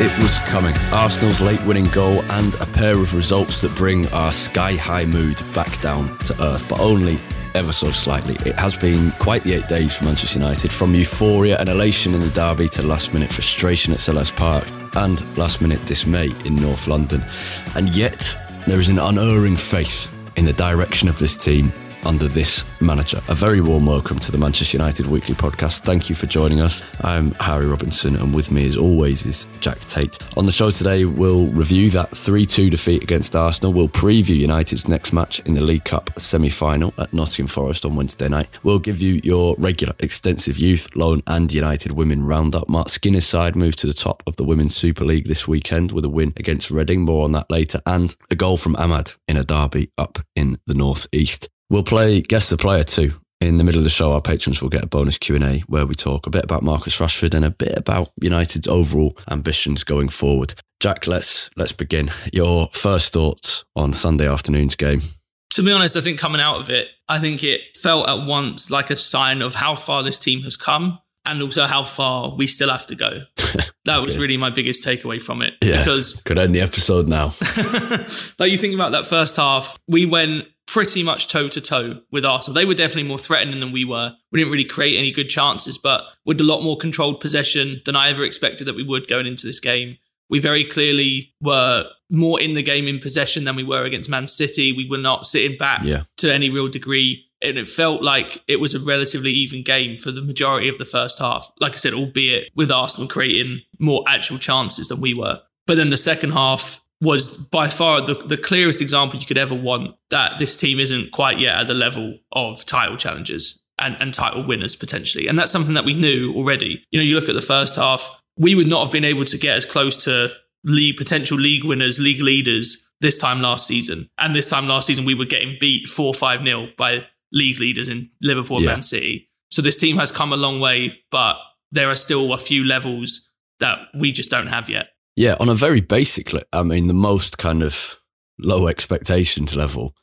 It was coming. Arsenal's late winning goal and a pair of results that bring our sky high mood back down to earth, but only ever so slightly. It has been quite the eight days for Manchester United, from euphoria and elation in the derby to last minute frustration at Selhurst Park and last minute dismay in North London. And yet, there is an unerring faith in the direction of this team under this manager. A very warm welcome to the Manchester United Weekly Podcast. Thank you for joining us. I'm Harry Robinson, and with me, as always, is Jack Tait. On the show today, we'll review that 3 2 defeat against Arsenal. We'll preview United's next match in the League Cup semi final at Nottingham Forest on Wednesday night. We'll give you your regular extensive youth, loan, and United women roundup. Marc Skinner's side moved to the top of the Women's Super League this weekend with a win against Reading. More on that later. And a goal from Amad in a derby up in the North East. We'll play Guess the Player too. In the middle of the show, our patrons will get a bonus Q&A where we talk a bit about Marcus Rashford and a bit about United's overall ambitions going forward. Jack, let's let's begin. Your first thoughts on Sunday afternoon's game. To be honest, I think coming out of it, I think it felt at once like a sign of how far this team has come and also how far we still have to go. That was really my biggest takeaway from it. Yeah, Because could end the episode now. like you think about that first half, we went pretty much toe to toe with Arsenal. They were definitely more threatening than we were. We didn't really create any good chances, but with a lot more controlled possession than I ever expected that we would going into this game. We very clearly were more in the game in possession than we were against Man City. We were not sitting back Yeah. to any real degree. And it felt like it was a relatively even game for the majority of the first half. Like I said, albeit with Arsenal creating more actual chances than we were. But then the second half was by far the, the clearest example you could ever want that this team isn't quite yet at the level of title challengers and, and title winners potentially. And that's something that we knew already. You know, you look at the first half, we would not have been able to get as close to league potential league winners, league leaders this time last season. And this time last season, we were getting beat 4 5 0 by league leaders in Liverpool and Yeah. Man City. So this team has come a long way, but there are still a few levels that we just don't have yet. Yeah, on a very basic, I mean, the most kind of low expectations level,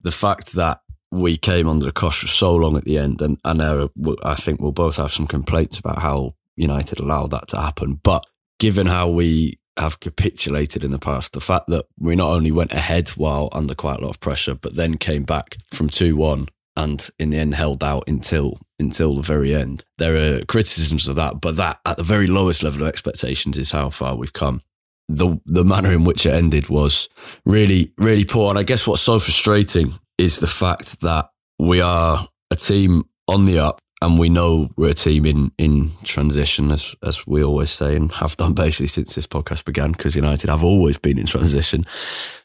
the fact that we came under the cosh for so long at the end, and and are- I think we'll both have some complaints about how United allowed that to happen. But given how we have capitulated in the past, the fact that we not only went ahead while under quite a lot of pressure, but then came back from two one and in the end held out until until the very end. There are criticisms of that, but that at the very lowest level of expectations is how far we've come. The the manner in which it ended was really really poor, and I guess what's so frustrating is the fact that we are a team on the up, and we know we're a team in in transition, as as we always say, and have done basically since this podcast began, because United have always been in transition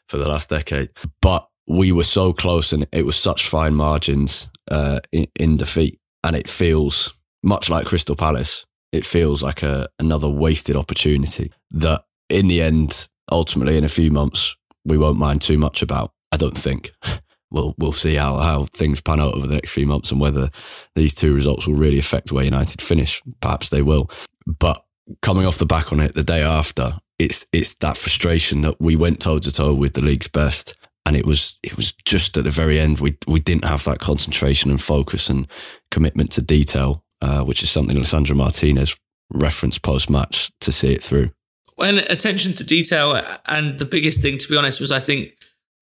for the last decade, but. We were so close, and it was such fine margins uh, in, in defeat, and it feels much like Crystal Palace. It feels like a another wasted opportunity that, in the end, ultimately, in a few months, we won't mind too much about. I don't think. We'll we'll see how, how things pan out over the next few months and whether these two results will really affect where United finish. Perhaps they will. But coming off the back on it the day after, it's it's that frustration that we went toe to toe with the league's best. And it was it was just at the very end we we didn't have that concentration and focus and commitment to detail, uh, which is something Lisandro Martinez referenced post match to see it through. when attention to detail and the biggest thing to be honest was i think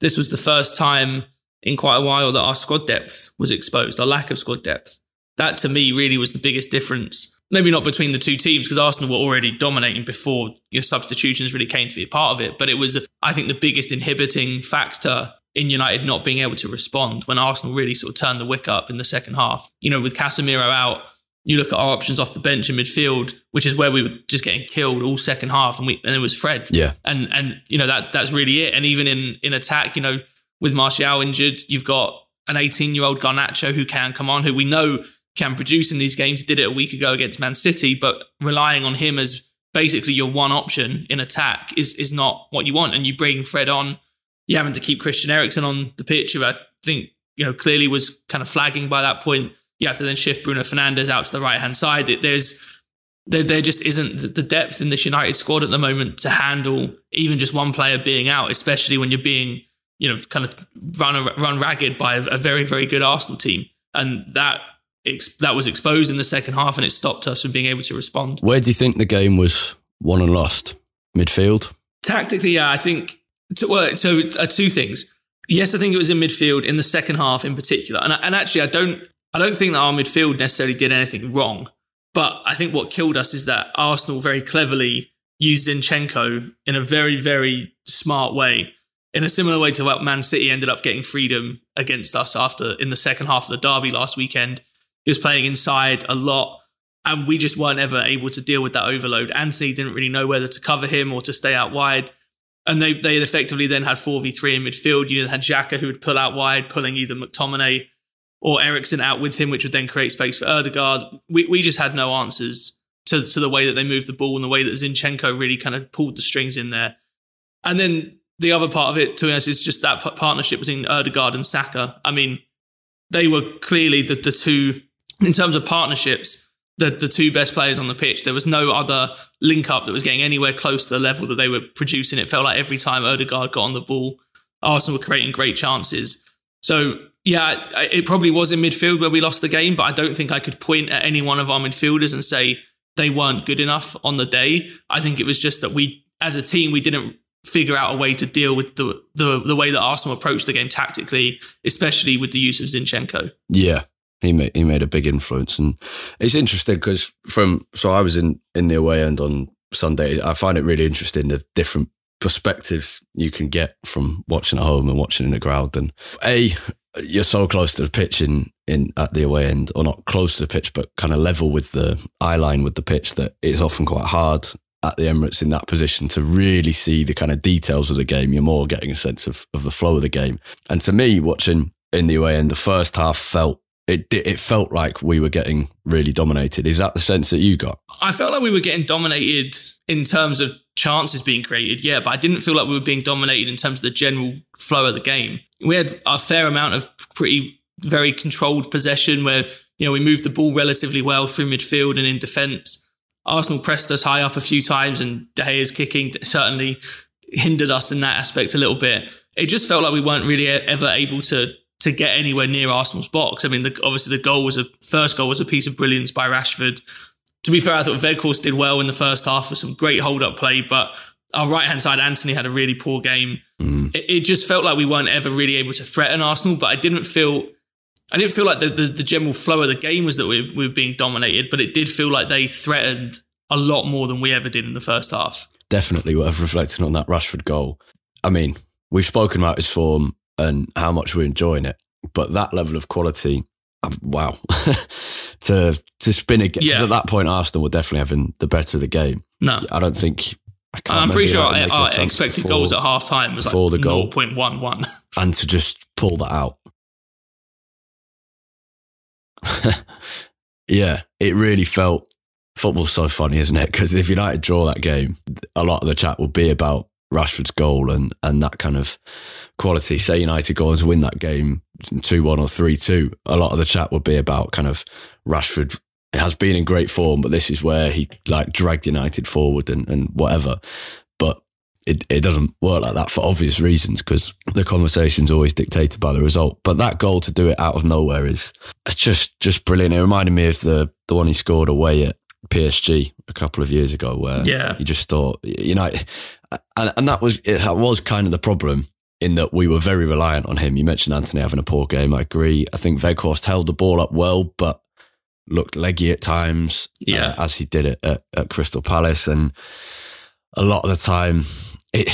this was the first time in quite a while that our squad depth was exposed our lack of squad depth that to me really was the biggest difference. Maybe not between the two teams because Arsenal were already dominating before your substitutions really came to be a part of it. But it was, I think, the biggest inhibiting factor in United not being able to respond when Arsenal really sort of turned the wick up in the second half. You know, with Casemiro out, you look at our options off the bench in midfield, which is where we were just getting killed all second half, and we and it was Fred. Yeah, and and you know that that's really it. And even in in attack, you know, with Martial injured, you've got an 18 year old Garnacho who can come on, who we know can produce in these games. He did it a week ago against Man City, but relying on him as basically your one option in attack is is not what you want. And you bring Fred on you're having to keep Christian Eriksen on the pitch, who I think, you know, clearly was kind of flagging by that point. You have to then shift Bruno Fernandes out to the right hand side. There's there, there just isn't the depth in this United squad at the moment to handle even just one player being out, especially when you're being, you know, kind of run run ragged by a, a very very good Arsenal team, and that that was exposed in the second half, and it stopped us from being able to respond. Where do you think the game was won and lost? Midfield. Tactically, yeah, I think so, well, so uh, two things. Yes, I think it was in midfield in the second half in particular, and and actually, I don't I don't think that our midfield necessarily did anything wrong. But I think what killed us is that Arsenal very cleverly used Zinchenko in a very very smart way, in a similar way to what Man City ended up getting freedom against us after in the second half of the derby last weekend. He was playing inside a lot and we just weren't ever able to deal with that overload. Antony didn't really know whether to cover him or to stay out wide. And they, they effectively then had 4v3 in midfield. You had Xhaka who would pull out wide, pulling either McTominay or Eriksen out with him, which would then create space for Odegaard. We, we just had no answers to, to the way that they moved the ball and the way that Zinchenko really kind of pulled the strings in there. And then the other part of it, to honest, is just that partnership between Odegaard and Saka. I mean, they were clearly the, the two, in terms of partnerships, the, the two best players on the pitch. There was no other link up that was getting anywhere close to the level that they were producing. It felt like every time Odegaard got on the ball, Arsenal were creating great chances. So yeah, it probably was in midfield where we lost the game, but I don't think I could point at any one of our midfielders and say they weren't good enough on the day. I think it was just that we, as a team, we didn't figure out a way to deal with the the, the way that Arsenal approached the game tactically, especially with the use of Zinchenko. Yeah, he made he made a big influence, and it's interesting because from so I was in in the away end on Sunday. I find it really interesting the different perspectives you can get from watching at home and watching in the ground. And a you're so close to the pitch in in at the away end, or not close to the pitch, but kind of level with the eye line with the pitch. That it's often quite hard at the Emirates in that position to really see the kind of details of the game. You're more getting a sense of, of the flow of the game. And to me, watching in the away end, the first half felt it it felt like we were getting really dominated. Is that the sense that you got? I felt like we were getting dominated in terms of chances being created, yeah, but I didn't feel like we were being dominated in terms of the general flow of the game. We had a fair amount of pretty very controlled possession where you know we moved the ball relatively well through midfield and in defence. Arsenal pressed us high up a few times, and De Gea's kicking certainly hindered us in that aspect a little bit. It just felt like we weren't really ever able to to get anywhere near Arsenal's box. I mean, the, obviously the goal was a first goal was a piece of brilliance by Rashford. To be fair, I thought Weghorst did well in the first half with some great hold up play, but our right hand side Antony had a really poor game. Mm. It, it, just felt like we weren't ever really able to threaten Arsenal, but I didn't feel. I didn't feel like the, the, the general flow of the game was that we, we were being dominated, but it did feel like they threatened a lot more than we ever did in the first half. Definitely worth reflecting on that Rashford goal. I mean, we've spoken about his form and how much we're enjoying it. But that level of quality, um, wow, to to spin again. Yeah. At that point, Arsenal were definitely having the better of the game. No, I don't think. I am pretty sure our, our expected before, goals at half time was like the goal. 0.11. and to just pull that out. yeah, it really felt football's so funny, isn't it? Because if United draw that game, a lot of the chat will be about Rashford's goal and and that kind of quality. Say United go on to win that game two one or three two. A lot of the chat would be about kind of Rashford has been in great form, but this is where he like dragged United forward and, and whatever. But it, it doesn't work like that for obvious reasons because the conversation's always dictated by the result. But that goal to do it out of nowhere is just just brilliant. It reminded me of the the one he scored away at PSG a couple of years ago, where yeah. you just thought, you know, and, and that was it was kind of the problem in that we were very reliant on him. You mentioned Antony having a poor game. I agree. I think Weghorst held the ball up well, but looked leggy at times, uh, Yeah. as he did it at, at Crystal Palace, and a lot of the time, it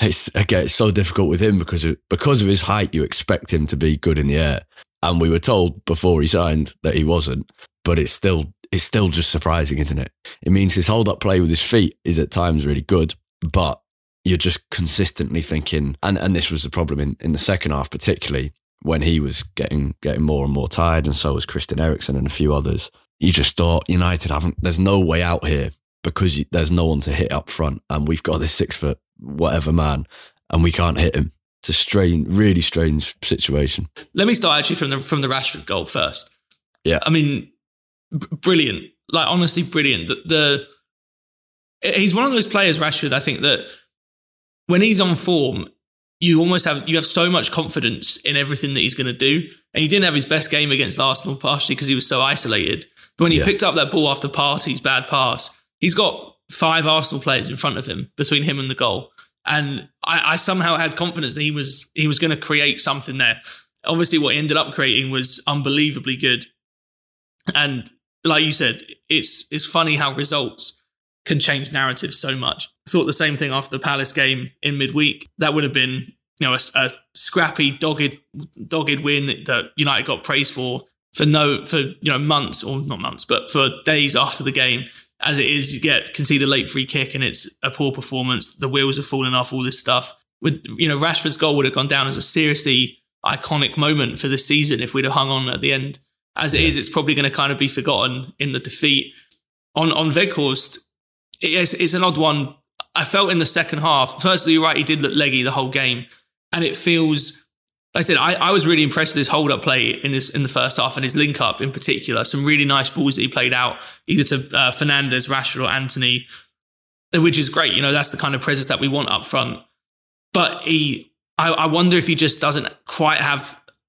it's again it's so difficult with him because of, because of his height. You expect him to be good in the air, and we were told before he signed that he wasn't. But it's still it's still just surprising, isn't it? It means his hold up play with his feet is at times really good, but you're just consistently thinking, and, and this was the problem in, in the second half, particularly when he was getting getting more and more tired, and so was Christian Eriksen and a few others. You just thought United haven't. There's no way out here because you, there's no one to hit up front, and we've got this six foot whatever man, and we can't hit him. It's a strange, really strange situation. Let me start actually from the from the Rashford goal first. Yeah. I mean, b- brilliant. Like honestly, brilliant. The, the he's one of those players, Rashford. I think that when he's on form, you almost have you have so much confidence in everything that he's going to do. And he didn't have his best game against Arsenal, partially because he was so isolated. But when he Yeah. picked up that ball after Partey's bad pass, he's got five Arsenal players in front of him between him and the goal. And I, I somehow had confidence that he was he was going to create something there. Obviously, what he ended up creating was unbelievably good. And like you said, it's it's funny how results can change narratives so much. Thought the same thing after the Palace game in midweek. That would have been you know a, a scrappy, dogged, dogged win that, that United got praised for for no for you know months or not months, but for days after the game. As it is, you get concede a late free kick and it's a poor performance. The wheels are falling off. All this stuff. With you know Rashford's goal would have gone down as a seriously iconic moment for the season if we'd have hung on at the end. As it is, it's probably going to kind of be forgotten in the defeat. On on Weghorst, it's, it's an odd one. I felt in the second half. Firstly, you're right, he did look leggy the whole game, and it feels. Like I said, I, I was really impressed with his hold up play in this in the first half and his link up in particular. Some really nice balls that he played out, either to uh, Fernandes, Rashford, or Antony, which is great. You know, that's the kind of presence that we want up front. But he, I, I wonder if he just doesn't quite have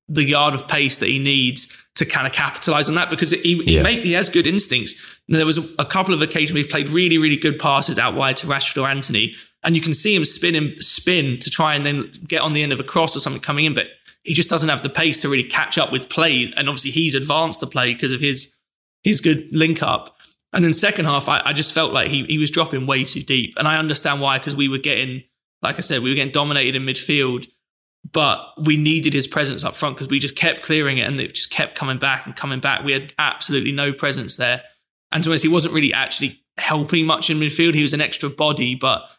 the yard of pace that he needs to kind of capitalize on that because he, he, Yeah. make, he has good instincts. And there was a, couple of occasions he played really, really good passes out wide to Rashford or Antony, and you can see him spin him spin to try and then get on the end of a cross or something coming in, but he just doesn't have the pace to really catch up with play. And obviously, he's advanced the play because of his his good link up. And then second half, I, I just felt like he he was dropping way too deep, and I understand why because we were getting, like I said, we were getting dominated in midfield but we needed his presence up front because we just kept clearing it and it just kept coming back and coming back. We had absolutely no presence there. And to be honest, he wasn't really actually helping much in midfield. He was an extra body, but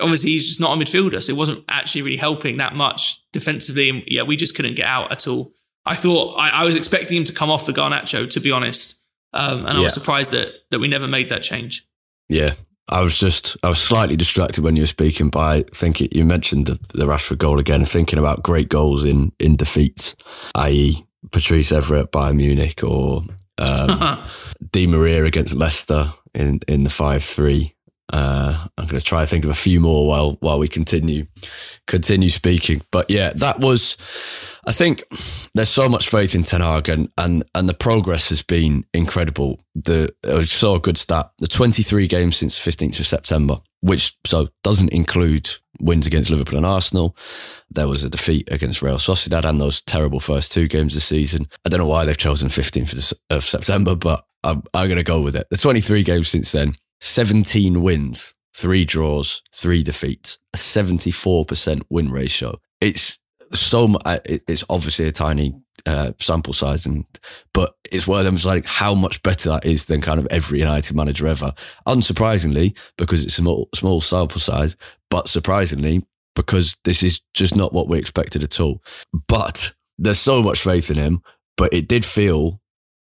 obviously he's just not a midfielder. So it wasn't actually really helping that much defensively. And yeah, we just couldn't get out at all. I thought, I, I was expecting him to come off for Garnacho, to be honest. Um, and I was surprised that, that we never made that change. Yeah. I was just, I was slightly distracted when you were speaking by thinking, you mentioned the, the Rashford goal again, thinking about great goals in, in defeats, i.e. Patrice Evra by Munich or um, Di Maria against Leicester in, in the 5-3. Uh, I'm going to try to think of a few more while, while we continue, continue speaking. But yeah, that was, I think there's so much faith in Ten Hag and, and, and the progress has been incredible. The, I saw a good stat, the 23 games since 15th of September, which so doesn't include wins against Liverpool and Arsenal. There was a defeat against Real Sociedad and those terrible first two games this season. I don't know why they've chosen 15th of of September, but I'm, I'm going to go with it. The 23 games since then, 17 wins, three draws, three defeats, a 74% win ratio. It's so It's obviously a tiny uh, sample size, and but it's one of them like how much better that is than kind of every United manager ever. Unsurprisingly, because it's a small, small sample size, but surprisingly because this is just not what we expected at all. But there's so much faith in him. But it did feel,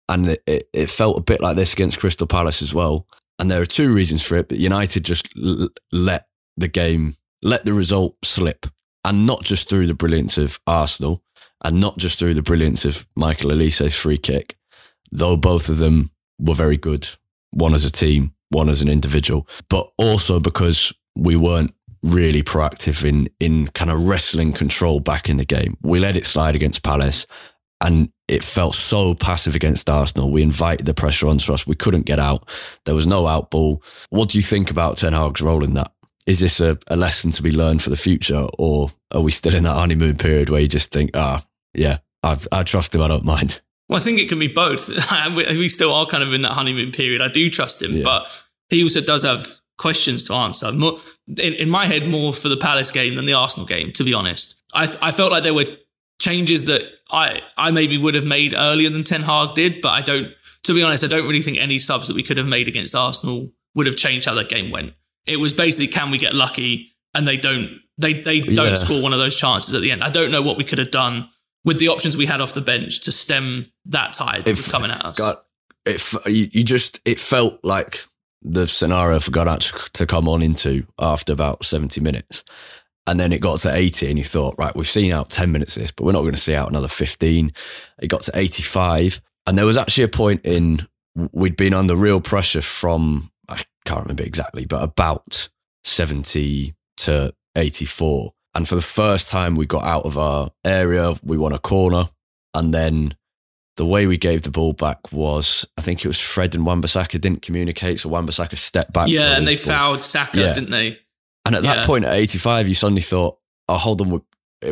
and it, it, it felt a bit like this against Crystal Palace as well. And there are two reasons for it. But United just l- let the game, let the result slip, and not just through the brilliance of Arsenal, and not just through the brilliance of Michael Olise's free kick, though both of them were very good, one as a team, one as an individual, but also because we weren't really proactive in in kind of wrestling control back in the game. We let it slide against Palace and it felt so passive against Arsenal. We invited the pressure onto us. We couldn't get out. There was no out ball. What do you think about Ten Hag's role in that? Is this a, a lesson to be learned for the future, or are we still in that honeymoon period where you just think, ah, yeah, I've, I trust him, I don't mind? Well, I think it can be both. we still are kind of in that honeymoon period. I do trust him, yeah. but he also does have questions to answer. More, in, in, my head, more for the Palace game than the Arsenal game, to be honest. I, I felt like there were changes that I, I maybe would have made earlier than Ten Hag did, but I don't, to be honest, I don't really think any subs that we could have made against Arsenal would have changed how that game went. It was basically, can we get lucky? And they don't, they, they don't yeah. score one of those chances at the end. I don't know what we could have done with the options we had off the bench to stem that tide that coming at us. God, it, you just, it felt like the scenario for Garnacho to come on into after about 70 minutes. And then it got to 80 and you thought, right, we've seen out 10 minutes of this, but we're not going to see out another 15. It got to 85. And there was actually a point in, we'd been under real pressure from, I can't remember exactly, but about 70 to 84. And for the first time, we got out of our area, we won a corner. And then the way we gave the ball back was, I think it was Fred and Wan-Bissaka didn't communicate, so Wan-Bissaka stepped back. Yeah, and they ball. fouled Saka, yeah. didn't they? And at that yeah. point, at 85, you suddenly thought, oh, hold on,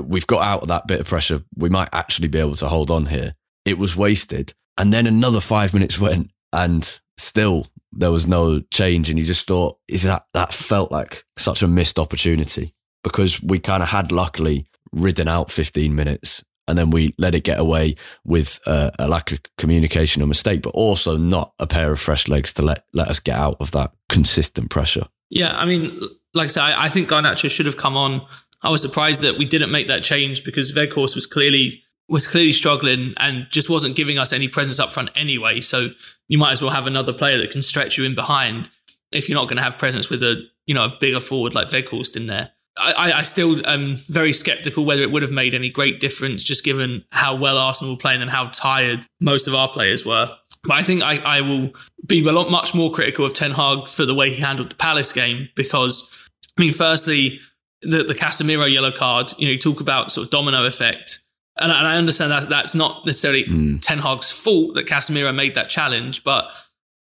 we've got out of that bit of pressure. We might actually be able to hold on here. It was wasted. And then another five minutes went, and still there was no change. And you just thought, is that, that felt like such a missed opportunity because we kind of had luckily ridden out 15 minutes and then we let it get away with uh, a lack of communication or mistake, but also not a pair of fresh legs to let, let us get out of that consistent pressure. Yeah, I mean, like I said, I, I think Garnacho should have come on. I was surprised that we didn't make that change because Weghorst was clearly was clearly struggling and just wasn't giving us any presence up front anyway. So you might as well have another player that can stretch you in behind if you're not going to have presence with a you know a bigger forward like Weghorst in there. I, I still am very skeptical whether it would have made any great difference, just given how well Arsenal were playing and how tired most of our players were. But I think I, I will be a lot much more critical of Ten Hag for the way he handled the Palace game because, I mean, firstly, the, the Casemiro yellow card, you know, you talk about sort of domino effect. And, and I understand that that's not necessarily mm. Ten Hag's fault that Casemiro made that challenge, but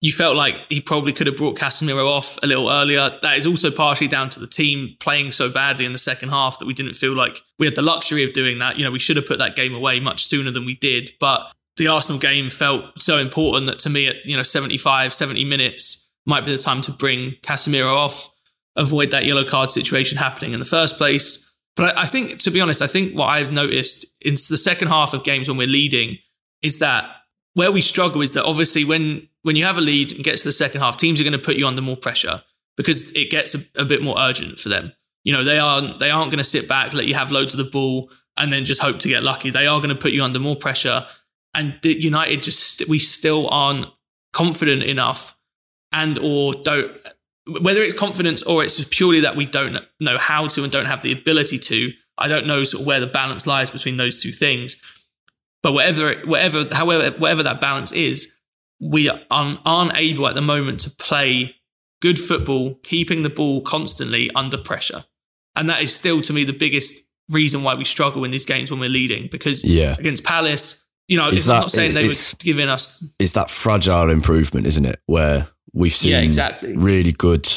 you felt like he probably could have brought Casemiro off a little earlier. That is also partially down to the team playing so badly in the second half that we didn't feel like we had the luxury of doing that. You know, we should have put that game away much sooner than we did. But the Arsenal game felt so important that to me at, you know, 75, 70 minutes might be the time to bring Casemiro off, avoid that yellow card situation happening in the first place. But I, I think, to be honest, I think what I've noticed in the second half of games when we're leading is that where we struggle is that obviously when when you have a lead and gets to the second half, teams are going to put you under more pressure because it gets a, a bit more urgent for them. You know, they aren't they aren't going to sit back, let you have loads of the ball, and then just hope to get lucky. They are going to put you under more pressure. And United just we still aren't confident enough, and or don't whether it's confidence or it's just purely that we don't know how to and don't have the ability to. I don't know sort of where the balance lies between those two things. But whatever, whatever, however, whatever that balance is, we aren't, aren't able at the moment to play good football, keeping the ball constantly under pressure. And that is still, to me, the biggest reason why we struggle in these games when we're leading. Because yeah. against Palace, you know, it's that, not saying they were giving us. It's that fragile improvement, isn't it? Where we've seen yeah, exactly. really good,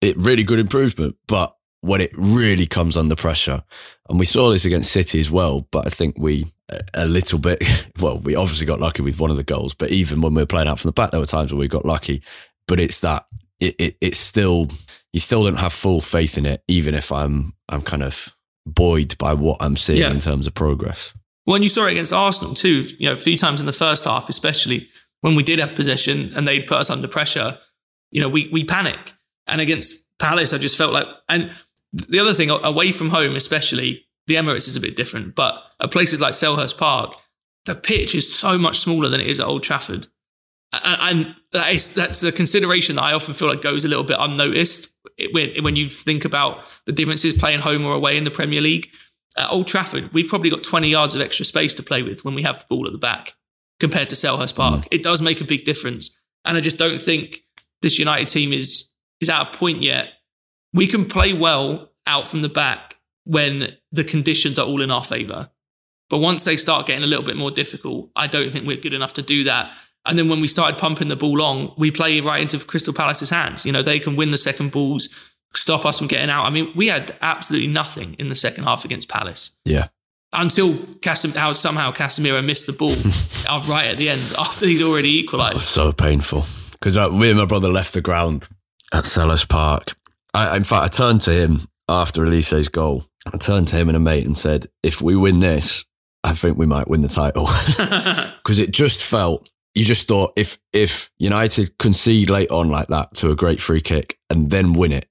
it really good improvement, but when it really comes under pressure, and we saw this against City as well, but I think we a little bit. Well, we obviously got lucky with one of the goals, but even when we were playing out from the back, there were times where we got lucky. But it's that it, it it's still you still don't have full faith in it, even if I'm I'm kind of buoyed by what I'm seeing yeah. in terms of progress. When you saw it against Arsenal too, you know, a few times in the first half, especially when we did have possession and they'd put us under pressure, you know, we we panic. And against Palace, I just felt like, and the other thing, away from home, especially, the Emirates is a bit different, but at places like Selhurst Park, the pitch is so much smaller than it is at Old Trafford. And that is, that's a consideration that I often feel like goes a little bit unnoticed when, when you think about the differences playing home or away in the Premier League. At Old Trafford, we've probably got 20 yards of extra space to play with when we have the ball at the back compared to Selhurst Park. Mm. It does make a big difference. And I just don't think this United team is, is at a point yet. We can play well out from the back when the conditions are all in our favour. But once they start getting a little bit more difficult, I don't think we're good enough to do that. And then when we started pumping the ball long, we play right into Crystal Palace's hands. You know, they can win the second balls, stop us from getting out. I mean, we had absolutely nothing in the second half against Palace. Yeah. until Casim- how somehow Casemiro missed the ball uh, right at the end after he'd already equalised. so painful because uh, me and my brother left the ground at Selhurst Park. I, in fact, I turned to him after Olise's goal. I turned to him and a mate and said, "If we win this, I think we might win the title." Because it just felt. You just thought if if United concede late on like that to a great free kick and then win it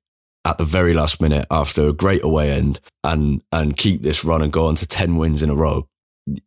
at the very last minute after a great away end and and keep this run and go on to ten wins in a row,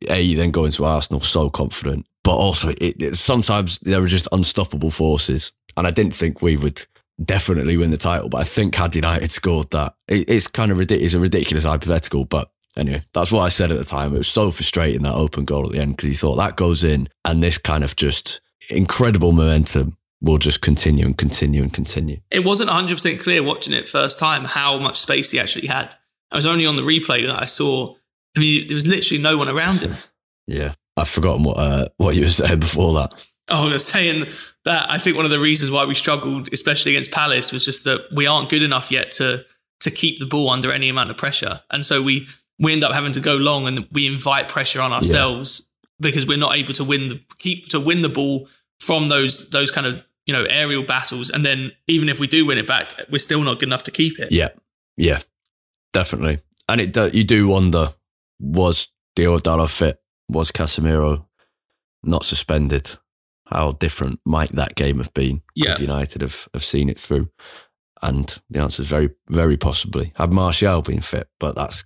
a you then go into Arsenal so confident, but also it, it, sometimes there are just unstoppable forces, and I didn't think we would definitely win the title, but I think had United scored that, it, it's kind of ridiculous, It's a ridiculous hypothetical, but. Anyway, that's what I said at the time. It was so frustrating that open goal at the end because he thought that goes in and this kind of just incredible momentum will just continue and continue and continue. It wasn't 100% clear watching it first time how much space he actually had. I was only on the replay that I saw. I mean, there was literally no one around him. Yeah, I've forgotten what uh, what you were saying before that. Oh, I was saying that I think one of the reasons why we struggled, especially against Palace, was just that we aren't good enough yet to to keep the ball under any amount of pressure, and so we we end up having to go long and we invite pressure on ourselves yeah. because we're not able to win the keep to win the ball from those those kind of you know aerial battles, and then even if we do win it back, we're still not good enough to keep it. Yeah, yeah, definitely. And it you do wonder was Diawara fit? Was Casemiro not suspended? How different might that game have been? Yeah. Could United have, have seen it through? And the answer is very, very possibly. Had Martial been fit, but that's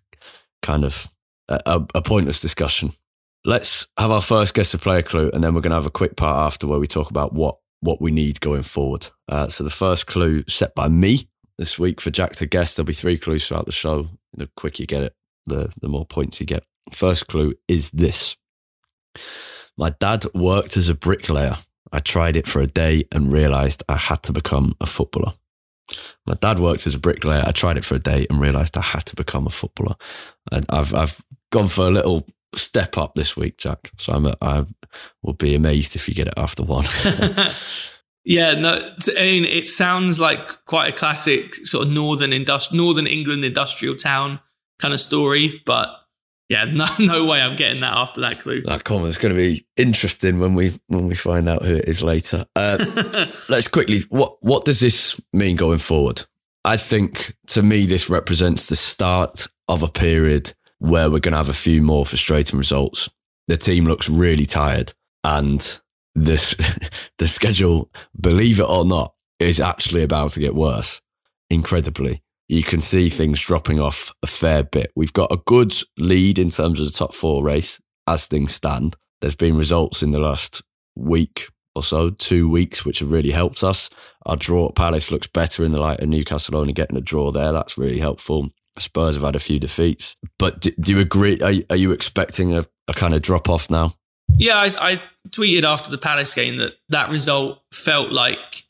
kind of a, a pointless discussion. Let's have our first guest to play a clue, and then we're going to have a quick part after where we talk about what what we need going forward. Uh, so the first clue set by me this week for Jack to guess. There'll be three clues throughout the show. The quicker you get it, the the more points you get. First clue is this: My dad worked as a bricklayer. I tried it for a day and realised I had to become a footballer. My dad worked as a bricklayer. I tried it for a day and realised I had to become a footballer. And I've I've gone for a little step up this week, Jack. So I'm a, I will be amazed if you get it after one. yeah, no, I mean it sounds like quite a classic sort of northern industri- northern England industrial town kind of story, but yeah, no, no way I'm getting that after that clue. That comment's going to be interesting when we when we find out who it is later. Uh, let's quickly what what does this mean going forward? I think to me this represents the start of a period where we're going to have a few more frustrating results. The team looks really tired, and this the schedule, believe it or not, is actually about to get worse. Incredibly, you can see things dropping off a fair bit. We've got a good lead in terms of the top four race as things stand. There's been results in the last week or so, two weeks, which have really helped us. Our draw at Palace looks better in the light of Newcastle only getting a draw there. That's really helpful. Spurs have had a few defeats. But do, do you agree? Are, are, you expecting a, a kind of drop off now? Yeah, I, I tweeted after the Palace game that that result felt like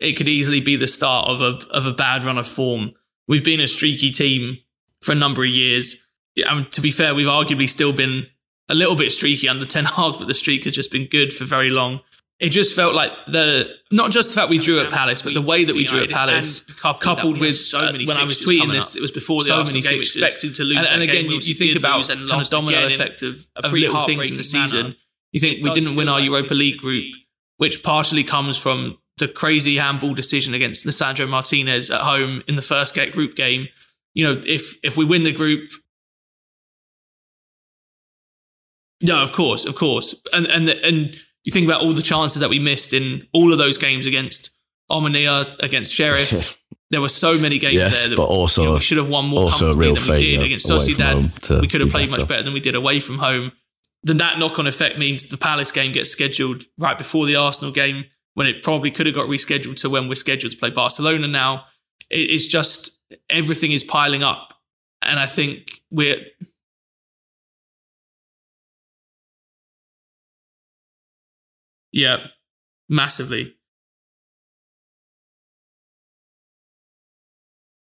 it could easily be the start of a of a bad run of form We've been a streaky team for a number of years. And to be fair, we've arguably still been a little bit streaky under Ten Hag, but the streak has just been good for very long. It just felt like the not just the fact we drew at Palace, but the way that we drew at Palace, coupled, coupled with so uh, when I was tweeting this, it was before the so Arsenal game. Expected to lose, and, and again, if you think about kind of domino effect of, of little things in the season, manner. you think we didn't win our Europa League group, which partially comes from the crazy handball decision against Lisandro Martinez at home in the first get group game. You know, if if we win the group, no, of course, of course, and and and you think about all the chances that we missed in all of those games against Omonia, against Sheriff. there were so many games yes, there that but also, you know, we should have won more comfortably than we did against Sociedad. We could have played better. much better than we did away from home. Then that knock-on effect means the Palace game gets scheduled right before the Arsenal game when it probably could have got rescheduled to when we're scheduled to play Barcelona now. It's just everything is piling up. And I think we're. Yeah, massively.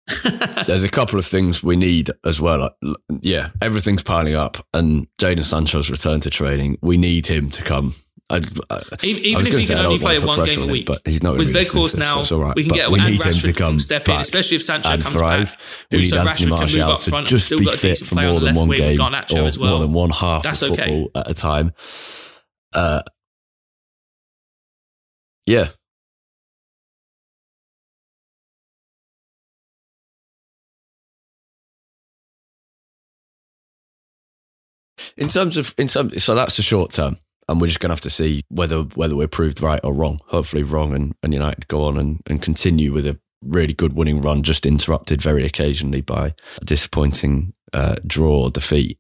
There's a couple of things we need as well. Yeah, everything's piling up, and Jadon Sancho's return to training. We need him to come I, I, even, if he can only play one game a week, but he's not with Weghorst now. So right. We can but get we need him to come step in, especially if Sancho comes thrive. back. We need so Antony Rashford Martial to front just be fit for more than one game or well. more than one half That's of okay. football at a time. Uh, yeah, In terms of in some, so that's the short term, and we're just gonna have to see whether whether we're proved right or wrong. Hopefully wrong, and, and United go on and, and continue with a really good winning run, just interrupted very occasionally by a disappointing uh, draw or defeat.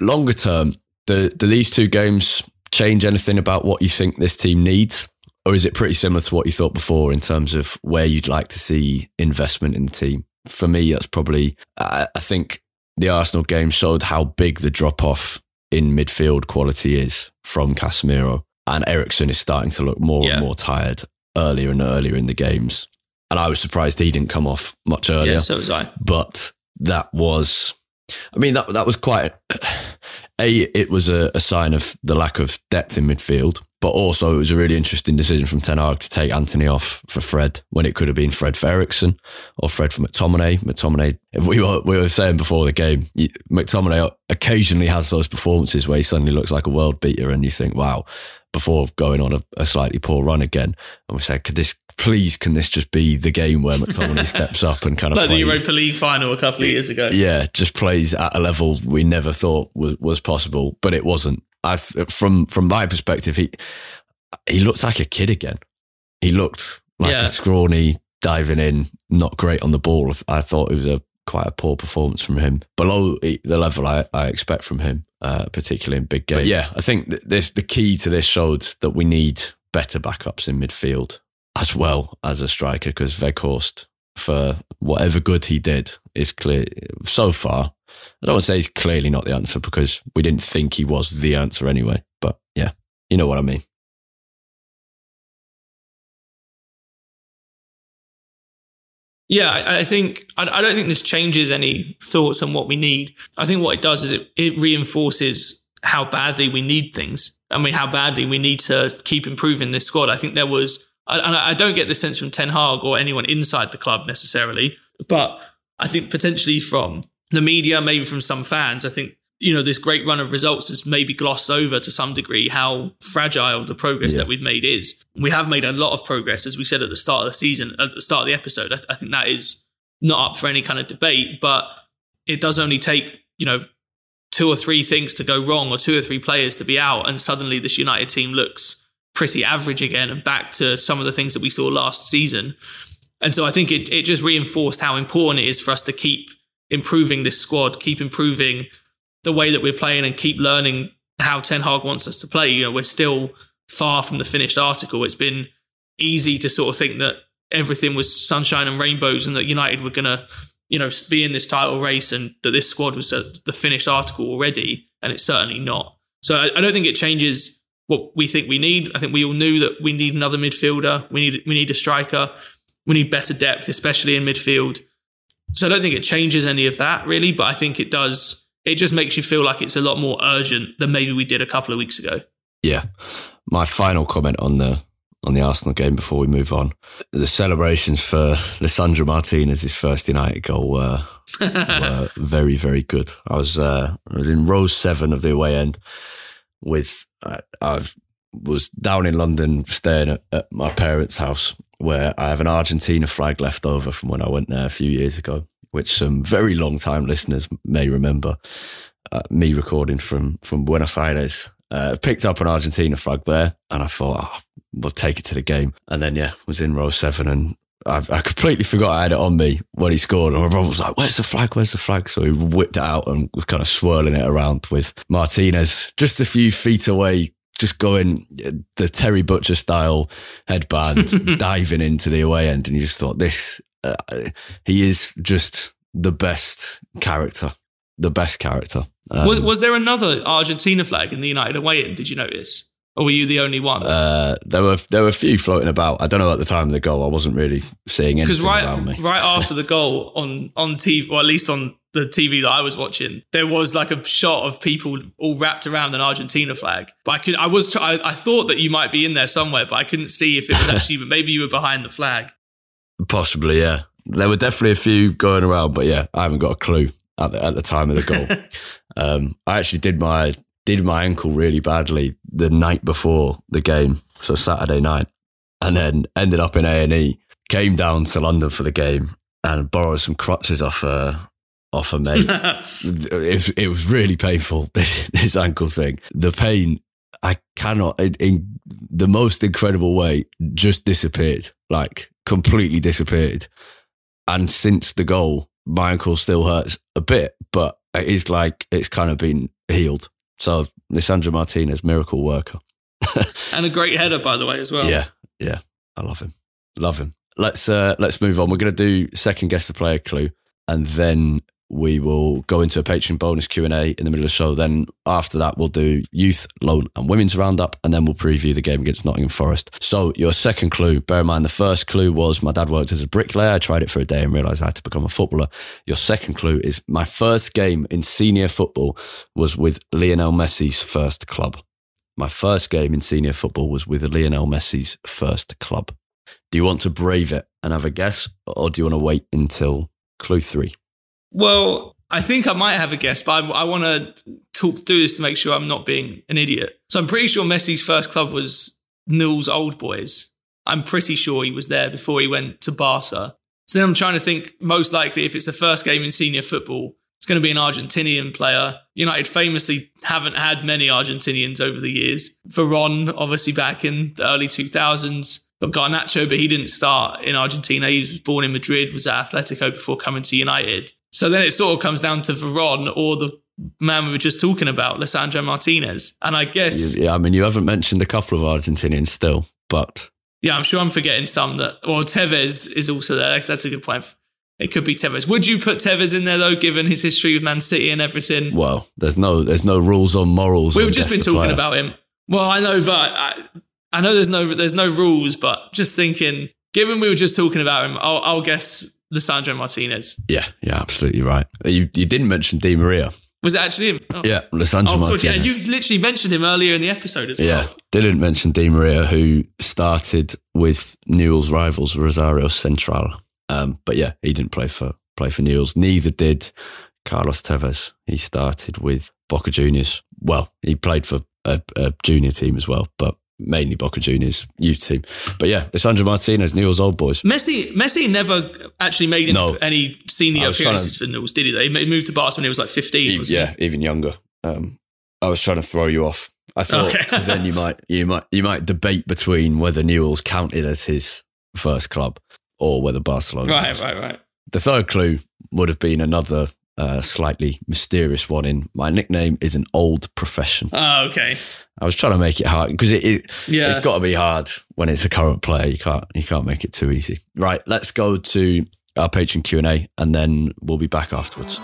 Longer term, do, do these two games change anything about what you think this team needs? Or is it pretty similar to what you thought before in terms of where you'd like to see investment in the team? For me, that's probably, I, I think the Arsenal game showed how big the drop off in midfield quality is from Casemiro. And Eriksen is starting to look more Yeah. and more tired earlier and earlier in the games. And I was surprised he didn't come off much earlier Yeah, so was I. but that was I mean that that was quite a it was a, a sign of the lack of depth in midfield but also it was a really interesting decision from Ten Hag to take Antony off for Fred when it could have been Fred for Eriksen or Fred for McTominay McTominay we were we were saying before the game McTominay occasionally has those performances where he suddenly looks like a world beater and you think wow before going on a, a slightly poor run again and we said could this please can this just be the game where McTominay steps up and kind of Like the plays Europa League final a couple of years ago. yeah, just plays at a level we never thought was, was possible, but it wasn't. I from from my perspective, he he looked like a kid again. He looked like Yeah. a scrawny diving in, not great on the ball. I thought it was a quite a poor performance from him, below the level I, I expect from him, uh, particularly in big games. But yeah, I think th- this the key to this showed that we need better backups in midfield as well as a striker because Weghorst, for whatever good he did, is clear so far. I don't want to say he's clearly not the answer because we didn't think he was the answer anyway. But yeah, you know what I mean. Yeah, I, think I, I don't think this changes any thoughts on what we need. I think what it does is it, it reinforces how badly we need things. I mean, how badly we need to keep improving this squad. I think there was, and I don't get the sense from Ten Hag or anyone inside the club necessarily, but I think potentially from the media, maybe from some fans, I think you know this great run of results has maybe glossed over to some degree how fragile the progress Yeah. that we've made is. We have made a lot of progress, as we said at the start of the season, at the start of the episode. I, I think that is not up for any kind of debate, but it does only take you know two or three things to go wrong or two or three players to be out and suddenly this united team looks pretty average again and back to some of the things that we saw last season and so i think it, it just reinforced how important it is for us to keep improving this squad keep improving the way that we're playing and keep learning how ten hag wants us to play you know we're still far from the finished article it's been easy to sort of think that everything was sunshine and rainbows and that united were going to you know, be in this title race and that this squad was the finished article already, and it's certainly not. So I, don't think it changes what we think we need. I think we all knew that we need another midfielder. We need we need a striker. We need better depth, especially in midfield. So I don't think it changes any of that really, but I think it does. It just makes you feel like it's a lot more urgent than maybe we did a couple of weeks ago. Yeah. My final comment on the on the Arsenal game before we move on. The celebrations for Lisandro Martinez's first United goal were, were very, very good. I was uh, I was in row seven of the away end with uh, I was down in London staying at, at my parents' house where I have an Argentina flag left over from when I went there a few years ago, which some very long time listeners may remember. Uh, me recording from from Buenos Aires, uh, picked up an Argentina flag there, and I thought, oh, we'll take it to the game. And then yeah, was in row seven, and I, I completely forgot I had it on me when he scored. And my brother was like, "Where's the flag? Where's the flag?" So he whipped it out and was kind of swirling it around with Martinez just a few feet away. Just going the Terry Butcher style headband, diving into the away end, and you just thought this. Uh, he is just the best character, the best character. Um, was, was there another Argentina flag in the United away end? Did you notice, or were you the only one? Uh, there were there were a few floating about. I don't know at the time of the goal. I wasn't really seeing anything Because right around me. right after the goal on on TV, or at least on the TV that I was watching, there was like a shot of people all wrapped around an Argentina flag. But I could, I was, I, I thought that you might be in there somewhere, but I couldn't see if it was actually, maybe you were behind the flag. Possibly, yeah. There were definitely a few going around, but yeah, I haven't got a clue at the, at the time of the goal. um, I actually did my did my ankle really badly the night before the game, so Saturday night, and then ended up in A and E. Came down to London for the game and borrowed some crutches off a off a mate. it, it was really painful. This, this ankle thing, the pain. I cannot, in, in the most incredible way, just disappeared. Like completely disappeared. And since the goal, my ankle still hurts a bit, but it's like it's kind of been healed. So Lisandro Martinez, miracle worker. and a great header, by the way, as well. Yeah, yeah. I love him. Love him. Let's uh let's move on. We're gonna do second guess the player clue and then we will go into a Patreon bonus Q&A in the middle of the show. Then after that, we'll do youth, loan and women's roundup. And then we'll preview the game against Nottingham Forest. So your second clue, bear in mind, the first clue was my dad worked as a bricklayer. I tried it for a day and realized I had to become a footballer. Your second clue is my first game in senior football was with Lionel Messi's first club. My first game in senior football was with Lionel Messi's first club. Do you want to brave it and have a guess or do you want to wait until clue three? Well, I think I might have a guess, but I, I want to talk through this to make sure I'm not being an idiot. So I'm pretty sure Messi's first club was Newell's Old Boys. I'm pretty sure he was there before he went to Barca. So then I'm trying to think most likely if it's the first game in senior football, it's going to be an Argentinian player. United famously haven't had many Argentinians over the years. Veron, obviously back in the early 2000s. But Garnacho, but he didn't start in Argentina. He was born in Madrid, was at Atletico before coming to United. So then it sort of comes down to Veron or the man we were just talking about, Lisandro Martinez. And I guess. Yeah, I mean, you haven't mentioned a couple of Argentinians still, but. Yeah, I'm sure I'm forgetting some that. Well, Tevez is also there. That's a good point. It could be Tevez. Would you put Tevez in there though, given his history with Man City and everything? Well, there's no there's no rules on morals. We've just been talking player. about him. Well, I know, but I, I know there's no there's no rules, but just thinking, given we were just talking about him, I'll, I'll guess Lisandro Martinez. Yeah, yeah, absolutely right. You you didn't mention Di Maria. Was it actually him? Oh. Yeah, Lisandro oh, Martinez. Yeah, you literally mentioned him earlier in the episode as well. Yeah, didn't mention Di Maria, who started with Newell's rivals Rosario Central. Um, but yeah, he didn't play for play for Newell's. Neither did Carlos Tevez. He started with Boca Juniors. Well, he played for a, a junior team as well, but mainly Boca Juniors youth team. But yeah, Lisandro Martinez, Newell's old boys. Messi, Messi never actually made no. any senior appearances to, for Newell's, did he? He moved to Barcelona when he was like 15. Even, yeah, he? even younger. Um, I was trying to throw you off. I thought because okay. then you might you might you might debate between whether Newell's counted as his first club or whether Barcelona. Right, was. right, right. The third clue would have been another uh, slightly mysterious one in my nickname is an old profession. Oh, okay. I was trying to make it hard because it, it yeah. it's got to be hard when it's a current player. You can't you can't make it too easy. Right, let's go to our Patreon Q and A, and then we'll be back afterwards.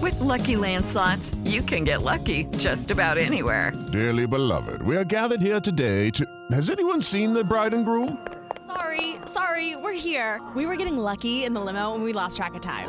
With LuckyLand Slots, you can get lucky just about anywhere. Dearly beloved, we are gathered here today to. Has anyone seen the bride and groom? Sorry, sorry, we're here. We were getting lucky in the limo, and we lost track of time.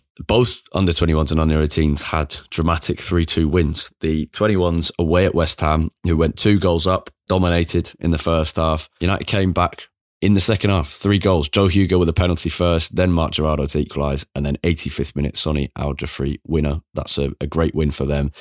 Both under 21s and under 18s had dramatic 3 2 wins. The 21s away at West Ham, who went two goals up, dominated in the first half. United came back in the second half, three goals. Joe Hugill with a penalty first, then Marc Jurado to equalise, and then 85th minute, Sonny Al winner. That's a, a, great win for them.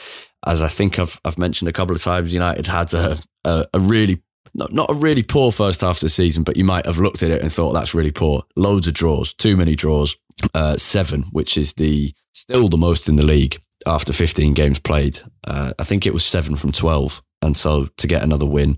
As I think I've, I've mentioned a couple of times, United had a, a, a really, not, not a really poor first half of the season, but you might have looked at it and thought that's really poor. Loads of draws, too many draws, uh, seven, which is the still the most in the league after 15 games played. Uh, I think it was seven from 12. And so to get another win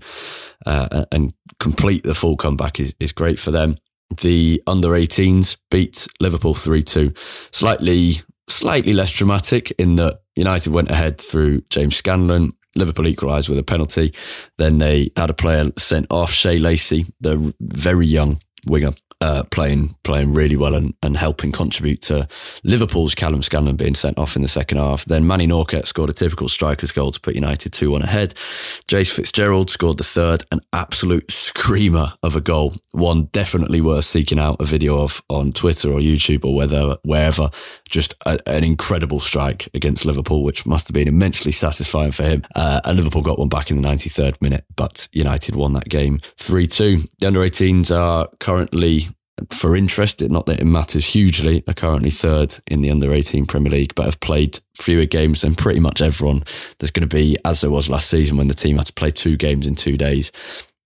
uh, and complete the full comeback is, is great for them. The under 18s beat Liverpool 3 2. Slightly, slightly less dramatic in that United went ahead through James Scanlon. Liverpool equalised with a penalty. Then they had a player sent off, Shea Lacey, the very young winger uh, playing playing really well and, and helping contribute to Liverpool's Calum Scanlon being sent off in the second half. Then Manni Norkett scored a typical striker's goal to put United 2 1 ahead. Jayce Fitzgerald scored the third, an absolute screamer of a goal. One definitely worth seeking out a video of on Twitter or YouTube or whether, wherever. Just a, an incredible strike against Liverpool, which must have been immensely satisfying for him. Uh, and Liverpool got one back in the 93rd minute, but United won that game 3 2. The under 18s are currently for interest, not that it matters hugely, are currently third in the under 18 Premier League, but have played fewer games than pretty much everyone. There's going to be, as there was last season when the team had to play two games in two days,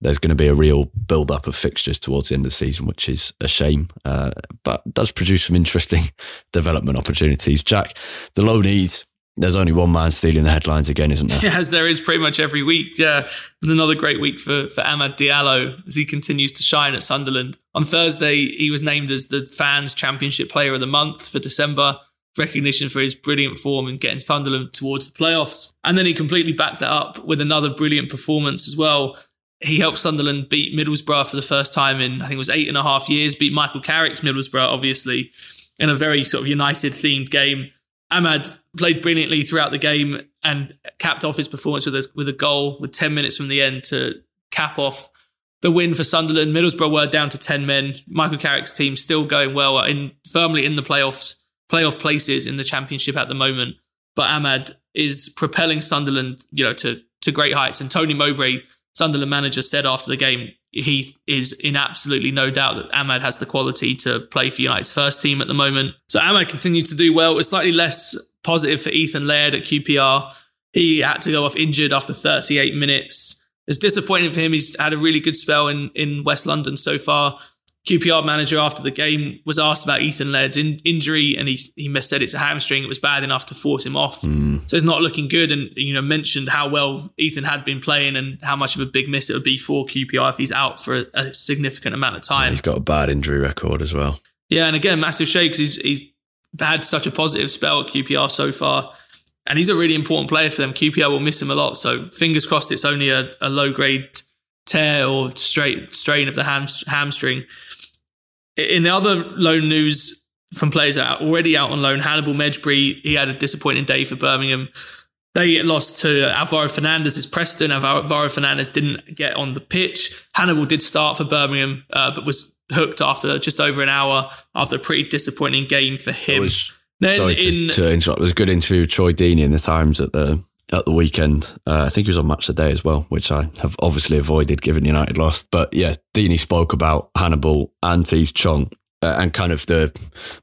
there's going to be a real build up of fixtures towards the end of the season, which is a shame, uh, but does produce some interesting development opportunities. Jack, the loanees there's only one man stealing the headlines again, isn't there? As there is pretty much every week. Yeah, it was another great week for, for Amad Diallo as he continues to shine at Sunderland. On Thursday, he was named as the fans' championship player of the month for December, recognition for his brilliant form in getting Sunderland towards the playoffs. And then he completely backed that up with another brilliant performance as well. He helped Sunderland beat Middlesbrough for the first time in, I think it was eight and a half years, beat Michael Carrick's Middlesbrough, obviously, in a very sort of United themed game. Amad played brilliantly throughout the game and capped off his performance with a, with a goal with 10 minutes from the end to cap off the win for Sunderland. Middlesbrough were down to 10 men. Michael Carrick's team still going well, in firmly in the playoffs, playoff places in the championship at the moment. But Amad is propelling Sunderland, you know, to, to great heights. And Tony Mowbray, Sunderland manager, said after the game, he is in absolutely no doubt that Amad has the quality to play for United's first team at the moment. So Amad continued to do well. It was slightly less positive for Ethan Laird at QPR. He had to go off injured after 38 minutes. It's disappointing for him. He's had a really good spell in, in West London so far. QPR manager after the game was asked about Ethan Laird's in- injury, and he he said it's a hamstring. It was bad enough to force him off, mm. so it's not looking good. And you know, mentioned how well Ethan had been playing and how much of a big miss it would be for QPR if he's out for a, a significant amount of time. He's got a bad injury record as well. Yeah, and again, massive shake because he's he's had such a positive spell at QPR so far. And he's a really important player for them. QPR will miss him a lot. So fingers crossed it's only a, a low grade tear or straight strain of the ham, hamstring. In the other loan news from players that are already out on loan, Hannibal Mejbri, he had a disappointing day for Birmingham. They lost to Alvaro Fernandez's Preston. Alvaro Fernandez didn't get on the pitch. Hannibal did start for Birmingham, uh, but was hooked after just over an hour after a pretty disappointing game for him. Was, then sorry in, to, to interrupt. It was a good interview with Troy Deeney in the Times at the at the weekend. Uh, I think he was on Match of the Day as well, which I have obviously avoided given United lost. But yeah, Deeney spoke about Hannibal and Tahith Chong uh, and kind of the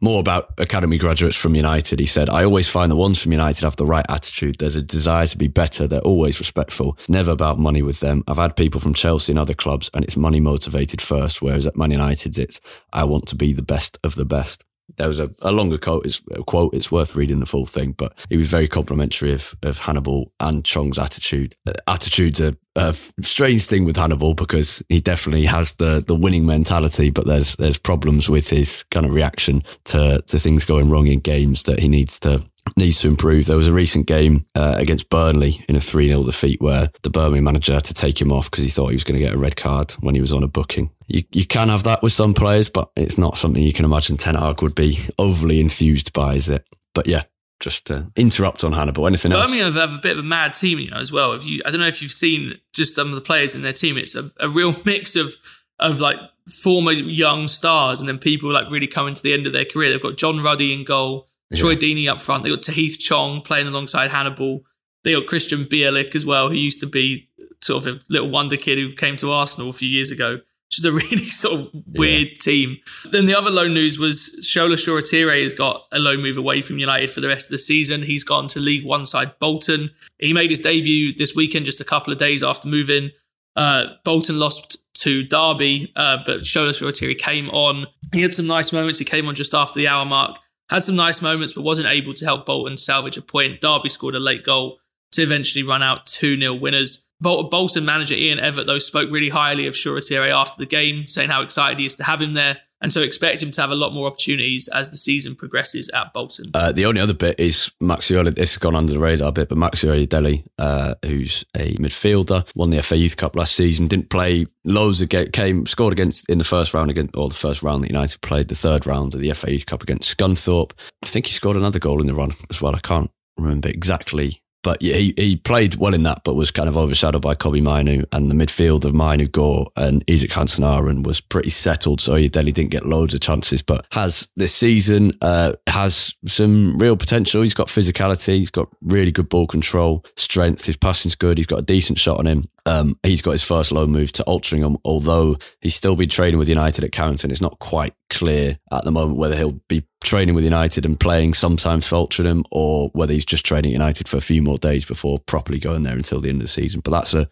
more about academy graduates from United. He said, I always find the ones from United have the right attitude. There's a desire to be better. They're always respectful. Never about money with them. I've had people from Chelsea and other clubs and it's money motivated first. Whereas at Man United, it's, I want to be the best of the best there was a, a longer quote. It's, a quote. It's worth reading the full thing, but he was very complimentary of, of Hannibal and Chong's attitude. Uh, attitude's a, a strange thing with Hannibal because he definitely has the the winning mentality, but there's there's problems with his kind of reaction to to things going wrong in games that he needs to needs to improve. There was a recent game uh, against Burnley in a 3 0 defeat where the Burnley manager had to take him off because he thought he was going to get a red card when he was on a booking. You, you can have that with some players, but it's not something you can imagine Ten Hag would be overly enthused by, is it? But yeah, just to interrupt on Hannibal. Anything else? Birmingham have a bit of a mad team, you know, as well. If you, I don't know if you've seen just some of the players in their team. It's a, a real mix of of like former young stars and then people like really coming to the end of their career. They've got John Ruddy in goal. Troy yeah. Deeney up front. They got Tahith Chong playing alongside Hannibal. They got Krystian Bielik as well, who used to be sort of a little wonder kid who came to Arsenal a few years ago. Which is a really sort of weird yeah. team. Then the other loan news was Shola Shoretire has got a loan move away from United for the rest of the season. He's gone to League One side Bolton. He made his debut this weekend, just a couple of days after moving. Uh, Bolton lost to Derby, uh, but Shola Shoretire came on. He had some nice moments. He came on just after the hour mark had some nice moments, but wasn't able to help Bolton salvage a point. Derby scored a late goal to eventually run out 2 0 winners. Bolton manager Ian Evatt, though, spoke really highly of Shoretire after the game, saying how excited he is to have him there And so expect him to have a lot more opportunities as the season progresses at Bolton. Uh, the only other bit is Maxi This has gone under the radar a bit, but Maxi Oyedele, uh, who's a midfielder, won the FA Youth Cup last season, didn't play loads of games, came, scored against in the first round against, or the first round that United played, the third round of the FA Youth Cup against Scunthorpe. I think he scored another goal in the run as well. I can't remember exactly but yeah, he, he played well in that, but was kind of overshadowed by Kobbie Mainoo and the midfield of Mainoo Gore and Isak Hansen was pretty settled. So he definitely didn't get loads of chances, but has this season, uh, has some real potential. He's got physicality. He's got really good ball control, strength. His passing's good. He's got a decent shot on him. Um, he's got his first loan move to Altrincham, although he's still been training with United at Carrington. It's not quite clear at the moment whether he'll be training with United and playing sometimes for Altrincham or whether he's just training United for a few more days before properly going there until the end of the season. But that's a,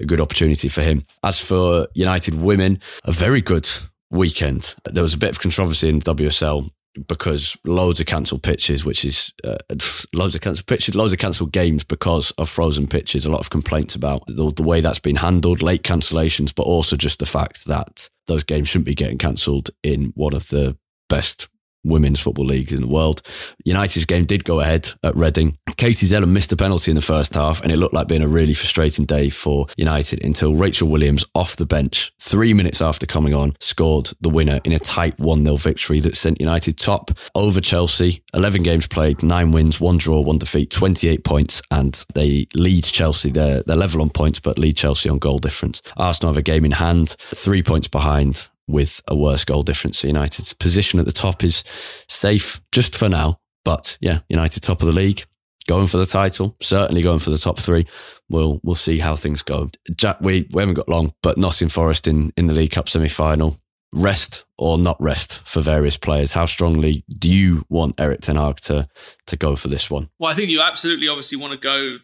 a good opportunity for him. As for United women, a very good weekend. There was a bit of controversy in the WSL because loads of cancelled pitches, which is uh, loads of cancelled pitches, loads of cancelled games because of frozen pitches. A lot of complaints about the, the, way that's been handled, late cancellations, but also just the fact that those games shouldn't be getting cancelled in one of the best women's football leagues in the world. United's game did go ahead at Reading. Katie Zelem missed a penalty in the first half, and it looked like being a really frustrating day for United until Rachel Williams, off the bench, three minutes after coming on, scored the winner in a tight 1 0 victory that sent United top over Chelsea. 11 games played, nine wins, one draw, one defeat, 28 points, and they lead Chelsea. They're, they're level on points, but lead Chelsea on goal difference. Arsenal have a game in hand, three points behind with a worse goal difference. So United's position at the top is safe just for now. But yeah, United top of the league, going for the title, certainly going for the top three. We'll we'll see how things go. Jack, we, we haven't got long, but Nottingham Forest in, in the League Cup semi final. Rest or not rest for various players. How strongly do you want Erik Ten Hag to to go for this one? Well, I think you absolutely obviously want to go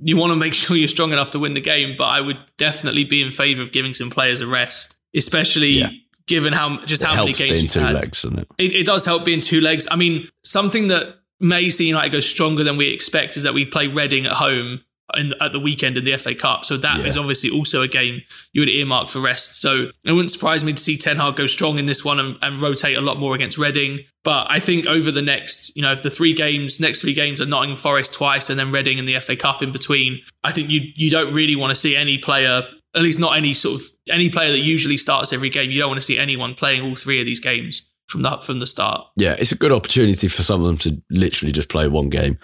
you want to make sure you're strong enough to win the game, but I would definitely be in favour of giving some players a rest especially yeah. given how just it how many games being two had. legs, doesn't it? it? It does help being two legs. I mean, something that may see United go stronger than we expect is that we play Reading at home in, at the weekend in the FA Cup. So that yeah. is obviously also a game you would earmark for rest. So it wouldn't surprise me to see Ten Hag go strong in this one and, and, rotate a lot more against Reading. But I think over the next, you know, the three games, next three games are Nottingham Forest twice and then Reading in the FA Cup in between. I think you you don't really want to see any player at least not any sort of any player that usually starts every game. You don't want to see anyone playing all three of these games from the from the start. Yeah, it's a good opportunity for some of them to literally just play one game.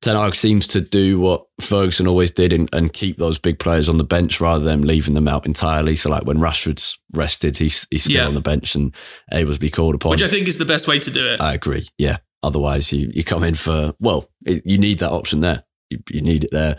Ten Hag seems to do what Ferguson always did and, and, keep those big players on the bench rather than leaving them out entirely. So, like when Rashford's rested, he's he's still yeah. on the bench and able to be called upon. Which I think is the best way to do it. I agree. Yeah. Otherwise, you you come in for well, it, you need that option there. You, you need it there.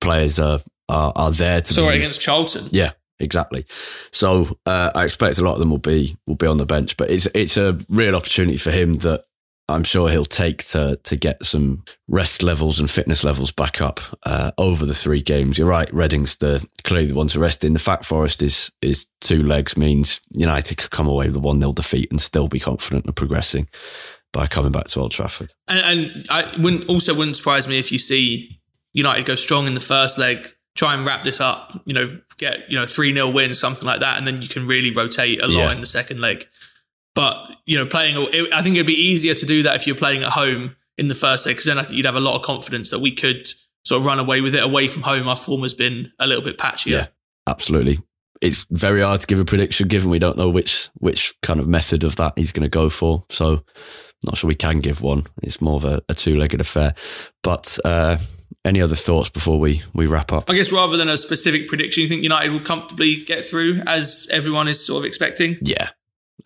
Players are are, are there to. Sorry, against Charlton. Yeah, exactly. So uh, I expect a lot of them will be will be on the bench, but it's it's a real opportunity for him that I'm sure he'll take to to get some rest levels and fitness levels back up uh, over the three games. You're right, Reading's the clearly the one to rest in. The fact Forest is is two legs means United could come away with a one 0 defeat and still be confident of progressing by coming back to Old Trafford. And, and I wouldn't also wouldn't surprise me if you see United go strong in the first leg try and wrap this up, you know, get, you know, 3 0 win, something like that. And then you can really rotate a lot yeah. in the second leg. But, you know, playing, I think it'd be easier to do that if you're playing at home in the first leg, because then I think you'd have a lot of confidence that we could sort of run away with it away from home. Our form has been a little bit patchier. Yeah, absolutely. It's very hard to give a prediction given we don't know which which kind of method of that he's going to go for. So, not sure we can give one. It's more of a, a two legged affair. But uh, any other thoughts before we, we wrap up? I guess rather than a specific prediction, you think United will comfortably get through as everyone is sort of expecting? Yeah.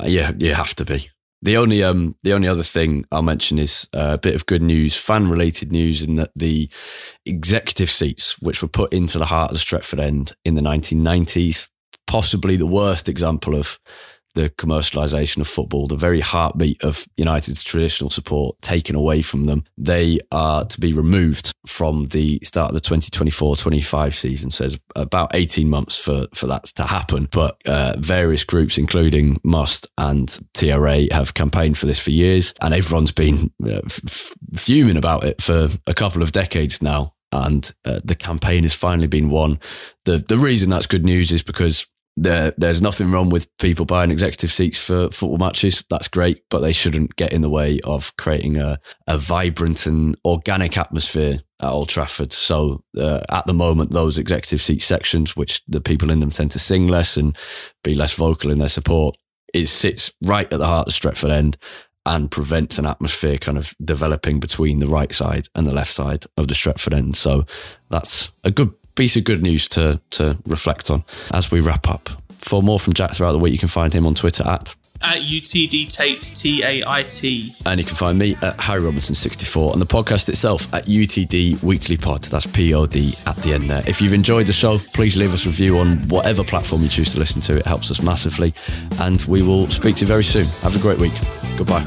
Uh, yeah, you have to be. The only um the only other thing I'll mention is a bit of good news, fan related news, in that the executive seats, which were put into the heart of the Stretford End in the 1990s, possibly the worst example of the commercialization of football, the very heartbeat of United's traditional support taken away from them. They are to be removed from the start of the 2024-25 season. So it's about 18 months for, for that to happen. But uh, various groups, including Must and TRA, have campaigned for this for years. And everyone's been uh, f- fuming about it for a couple of decades now and uh, the campaign has finally been won. The the reason that's good news is because there, there's nothing wrong with people buying executive seats for football matches. That's great, but they shouldn't get in the way of creating a, a vibrant and organic atmosphere at Old Trafford. So uh, at the moment, those executive seat sections, which the people in them tend to sing less and be less vocal in their support, it sits right at the heart of Stretford End and prevents an atmosphere kind of developing between the right side and the left side of the Stretford End. So that's a good piece of good news to to reflect on as we wrap up. For more from Jack throughout the week, you can find him on Twitter at At UTD Tait, T A I T. and you can find me at Harry Robinson 64 and the podcast itself at UTD Weekly Pod. That's P O D at the end there. If you've enjoyed the show, please leave us a review on whatever platform you choose to listen to. It helps us massively. And we will speak to you very soon. Have a great week. Goodbye.